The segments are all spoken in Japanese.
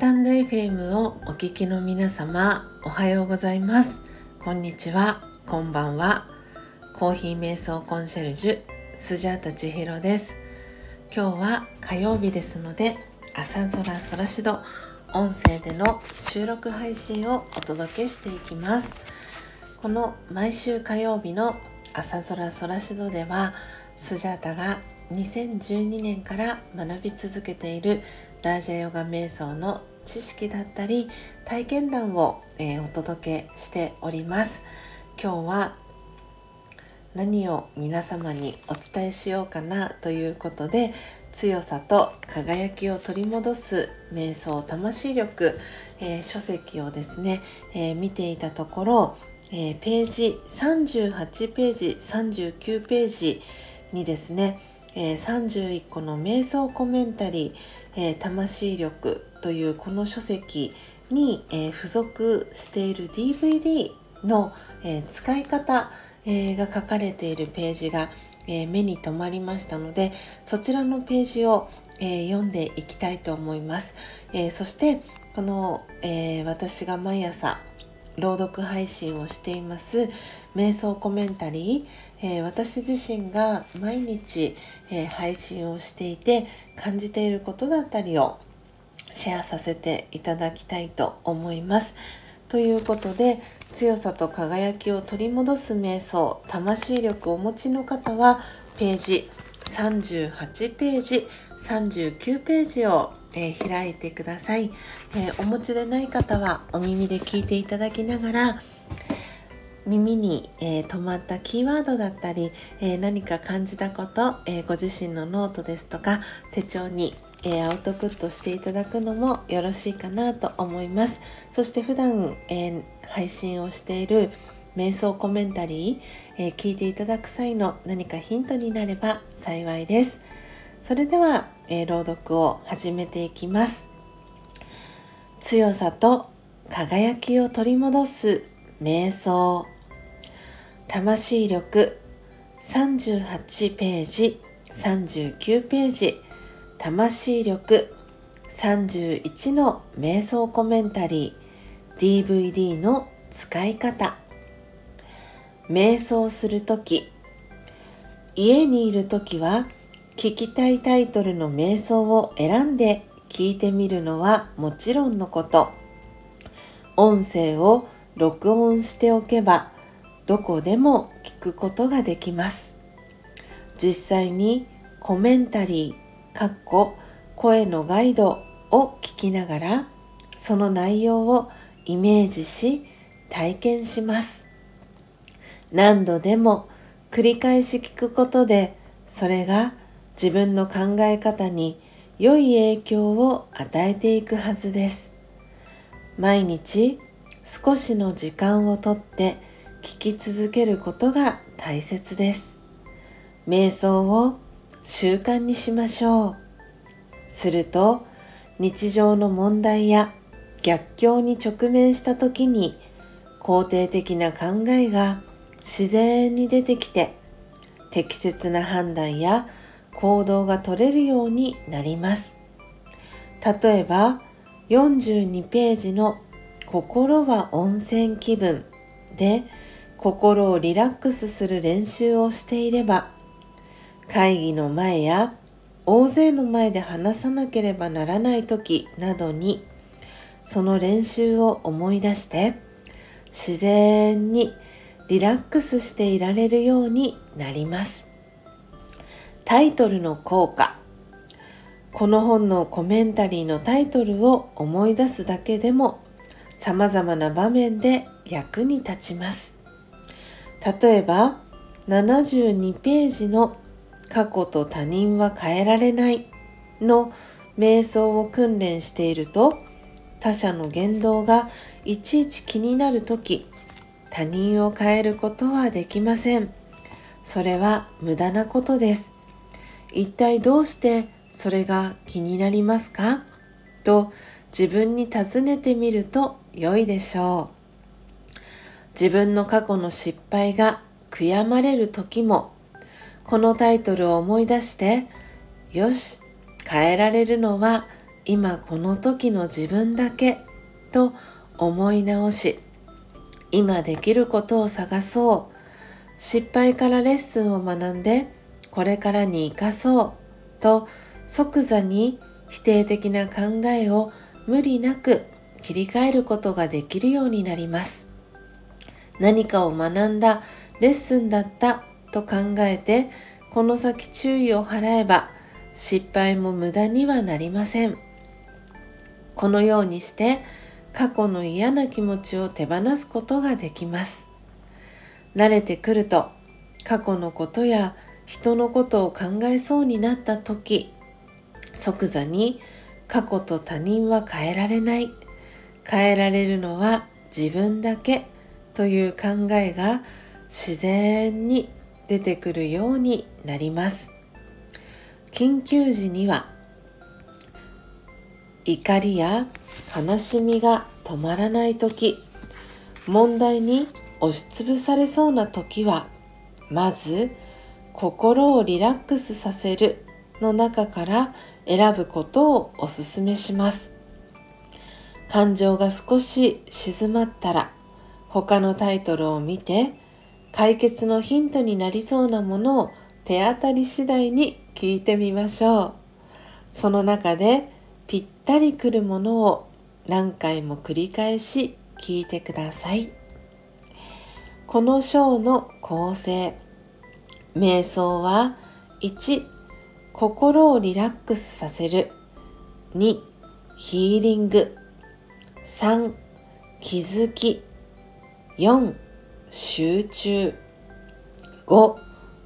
タンド FM をお聞きの皆様おはようございます。こんにちは。こんばんは。コーヒー瞑想コンシェルジュスジャータ千尋です。今日は火曜日ですので朝空空しど音声での収録配信をお届けしていきます。この毎週火曜日の朝空空しどではスジャータが2012年から学び続けているラージャヨガ瞑想の知識だったり体験談を、えー、お届けしております。今日は何を皆様にお伝えしようかなということで強さと輝きを取り戻す瞑想魂力、えー、書籍をですね、えー、見ていたところ、えページ38ページ39ページにですねえ、31個の瞑想コメンタリー、えー、魂力というこの書籍に、えー、付属している DVD の、え使い方、えが書かれているページが、え目に留まりましたのでそちらのページを、え読んでいきたいと思います、えそしてこの、え私が毎朝朗読配信をしています瞑想コメンタリー、えー、私自身が毎日、えー、配信をしていて感じていることだったりをシェアさせていただきたいと思います。ということで強さと輝きを取り戻す瞑想魂力をお持ちの方はページ38ページ39ページをえー、開いてください、えー、お持ちでない方はお耳で聞いていただきながら耳に、えー、止まったキーワードだったり、え何か感じたこと、えご自身のノートですとか手帳に、えアウトプットしていただくのもよろしいかなと思います。そして普段、え配信をしている瞑想コメンタリー、え聞いていただく際の何かヒントになれば幸いです。それではえー、朗読を始めていきます。強さと輝きを取り戻す瞑想。魂力38ページ39ページ。魂力。31の瞑想コメンタリー。DVD の使い方。瞑想するとき家にいるときは聞きたいタイトルの瞑想を選んで聞いてみるのはもちろんのこと。音声を録音しておけばどこでも聞くことができます。実際にコメンタリーかっこ声のガイドを聞きながらその内容をイメージし体験します。何度でも繰り返し聞くことでそれが自分の考え方に良い影響を与えていくはずです。毎日少しの時間をとって聞き続けることが大切です。瞑想を習慣にしましょう。すると日常の問題や逆境に直面した時に肯定的な考えが自然に出てきて適切な判断や行動が取れるようになります。例えば42ページの心は温泉気分で心をリラックスする練習をしていれば会議の前や大勢の前で話さなければならない時などにその練習を思い出して自然にリラックスしていられるようになります。タイトルの効果。この本のコメンタリーのタイトルを思い出すだけでも様々な場面で役に立ちます。例えば72ページの過去と他人は変えられない。の瞑想を訓練していると他者の言動がいちいち気になるとき他人を変えることはできません。それは無駄なことです。一体どうしてそれが気になりますか？と自分に尋ねてみると良いでしょう。自分の過去の失敗が悔やまれる時もこのタイトルを思い出してよし変えられるのは今この時の自分だけと思い直し今できることを探そう失敗からレッスンを学んでこれからに生かそうと即座に否定的な考えを無理なく切り替えることができるようになります。何かを学んだレッスンだったと考えてこの先注意を払えば失敗も無駄にはなりません。このようにして過去の嫌な気持ちを手放すことができます。慣れてくると過去のことや人のことを考えそうになった時即座に過去と他人は変えられない。変えられるのは自分だけという考えが自然に出てくるようになります。緊急時には怒りや悲しみが止まらない時問題に押しつぶされそうな時はまず心をリラックスさせるの中から選ぶことをお勧めします。感情が少し静まったら他のタイトルを見て解決のヒントになりそうなものを手当たり次第に聞いてみましょう。その中でぴったりくるものを何回も繰り返し聞いてください。この章の構成瞑想は1心をリラックスさせる。2ヒーリング。3気づき。4集中。5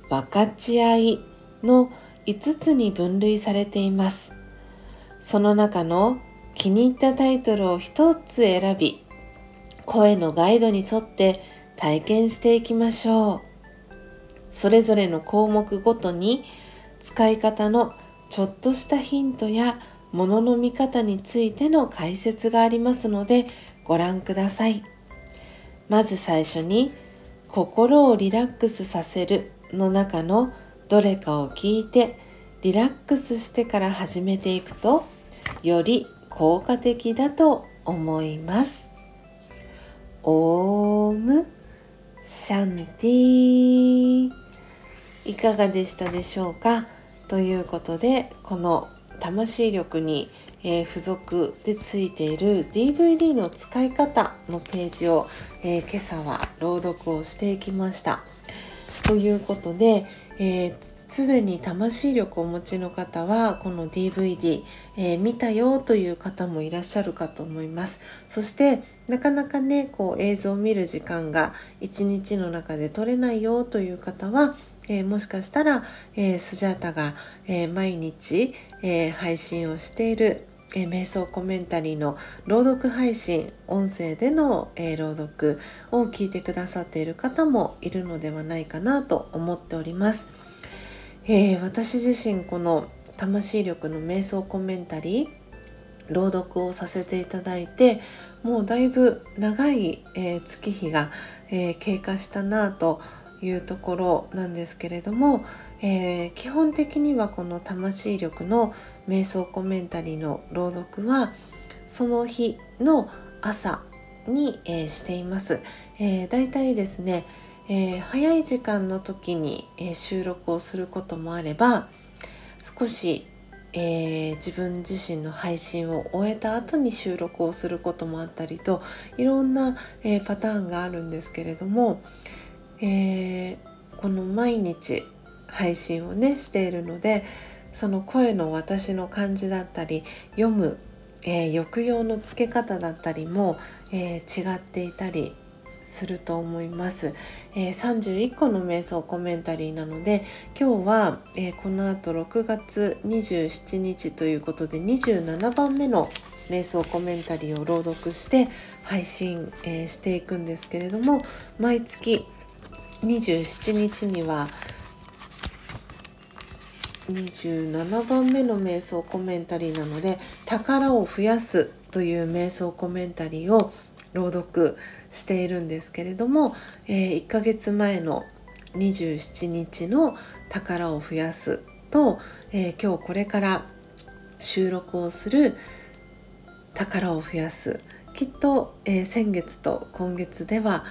分かち合いの5つに分類されています。その中の気に入ったタイトルを1つ選び声のガイドに沿って体験していきましょう。それぞれの項目ごとに使い方のちょっとしたヒントやものの見方についての解説がありますのでご覧ください。まず最初に心をリラックスさせるの中のどれかを聞いてリラックスしてから始めていくとより効果的だと思います。オームシャンティいかがでしたでしょうか？ということでこの魂力にえー、付属でついている DVD の使い方のページを、えー、今朝は朗読をしていきました。ということで、す、で、に魂力をお持ちの方はこの DVD、えー、見たよという方もいらっしゃるかと思いますそしてなかなかねこう映像を見る時間が一日の中で撮れないよという方はえー、もしかしたら、えー、スジャータが、えー、毎日、え配信をしているえ、瞑想コメンタリーの朗読配信音声での、え、朗読を聞いてくださっている方もいるのではないかなと思っております、え、私自身この魂力の瞑想コメンタリー朗読をさせていただいてもうだいぶ長い、え月日が、え経過したなぁというところなんですけれども、えー、基本的にはこの魂力の瞑想コメンタリーの朗読はその日の朝に、えー、しています。えー、だいたいですね、えー、早い時間の時に、えー、収録をすることもあれば少し、えー、自分自身の配信を終えた後に収録をすることもあったりといろんな、え、パターンがあるんですけれども、えー、この毎日配信をねしているのでその声の私の感じだったり読む、えー、抑揚のつけ方だったりも、えー、違っていたりすると思います、えー、31個の瞑想コメンタリーなので今日は、えー、この後6月27日ということで27番目の瞑想コメンタリーを朗読して配信、えー、していくんですけれども毎月27日には27番目の瞑想コメンタリーなので「宝を増やす」という瞑想コメンタリーを朗読しているんですけれども、えー、1ヶ月前の27日の「宝を増やすと」えー、今日これから収録をする宝を増やす。きっと、えー、先月と今月では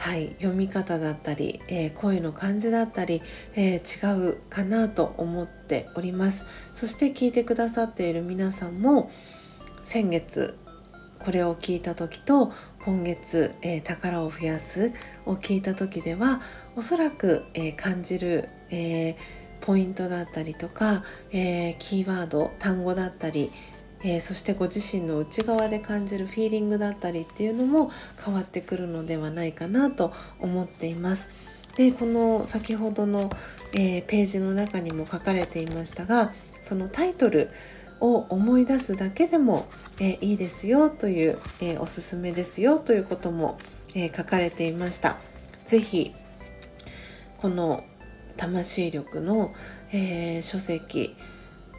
はい、読み方だったり、えー、声の感じだったり、えー、違うかなと思っております。そして聞いてくださっている皆さんも先月これを聞いた時と今月、えー、宝を増やすを聞いた時ではおそらく、え感じる、えポイントだったりとか、えキーワード単語だったり、えー、そしてご自身の内側で感じるフィーリングだったりっていうのも変わってくるのではないかなと思っています。でこの先ほどの、えー、ページの中にも書かれていましたがそのタイトルを思い出すだけでも、えー、いいですよという、え、おすすめですよということも、え、書かれていました。ぜひこの魂力の、え書籍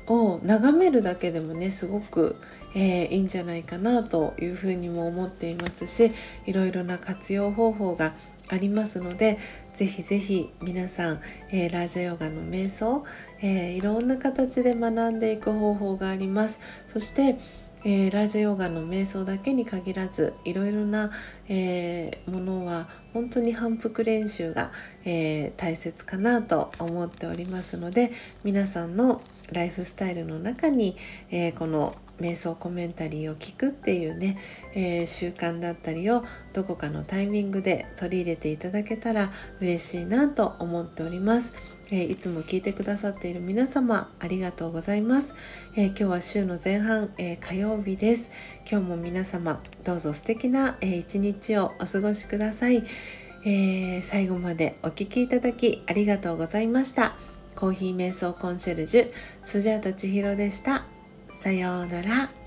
を眺めるだけでもねすごく、えー、いいんじゃないかなというふうにも思っていますしいろいろな活用方法がありますのでぜひぜひ皆さん、えー、ラージャヨガの瞑想、えー、いろんな形で学んでいく方法があります。そしてえー、ラージャヨガの瞑想だけに限らずいろいろな、えー、ものは本当に反復練習が、え、大切かなと思っておりますので皆さんのライフスタイルの中に、えー、この瞑想コメンタリーを聞くっていうね、えー、習慣だったりをどこかのタイミングで取り入れていただけたら嬉しいなと思っております。え、いつも聞いてくださっている皆様ありがとうございます。え、今日は週の前半、え火曜日です。今日も皆様どうぞ素敵な、え一日をお過ごしください、え最後までお聴きいただきありがとうございました。コーヒー瞑想コンシェルジュスジャータ千尋でした。さようなら。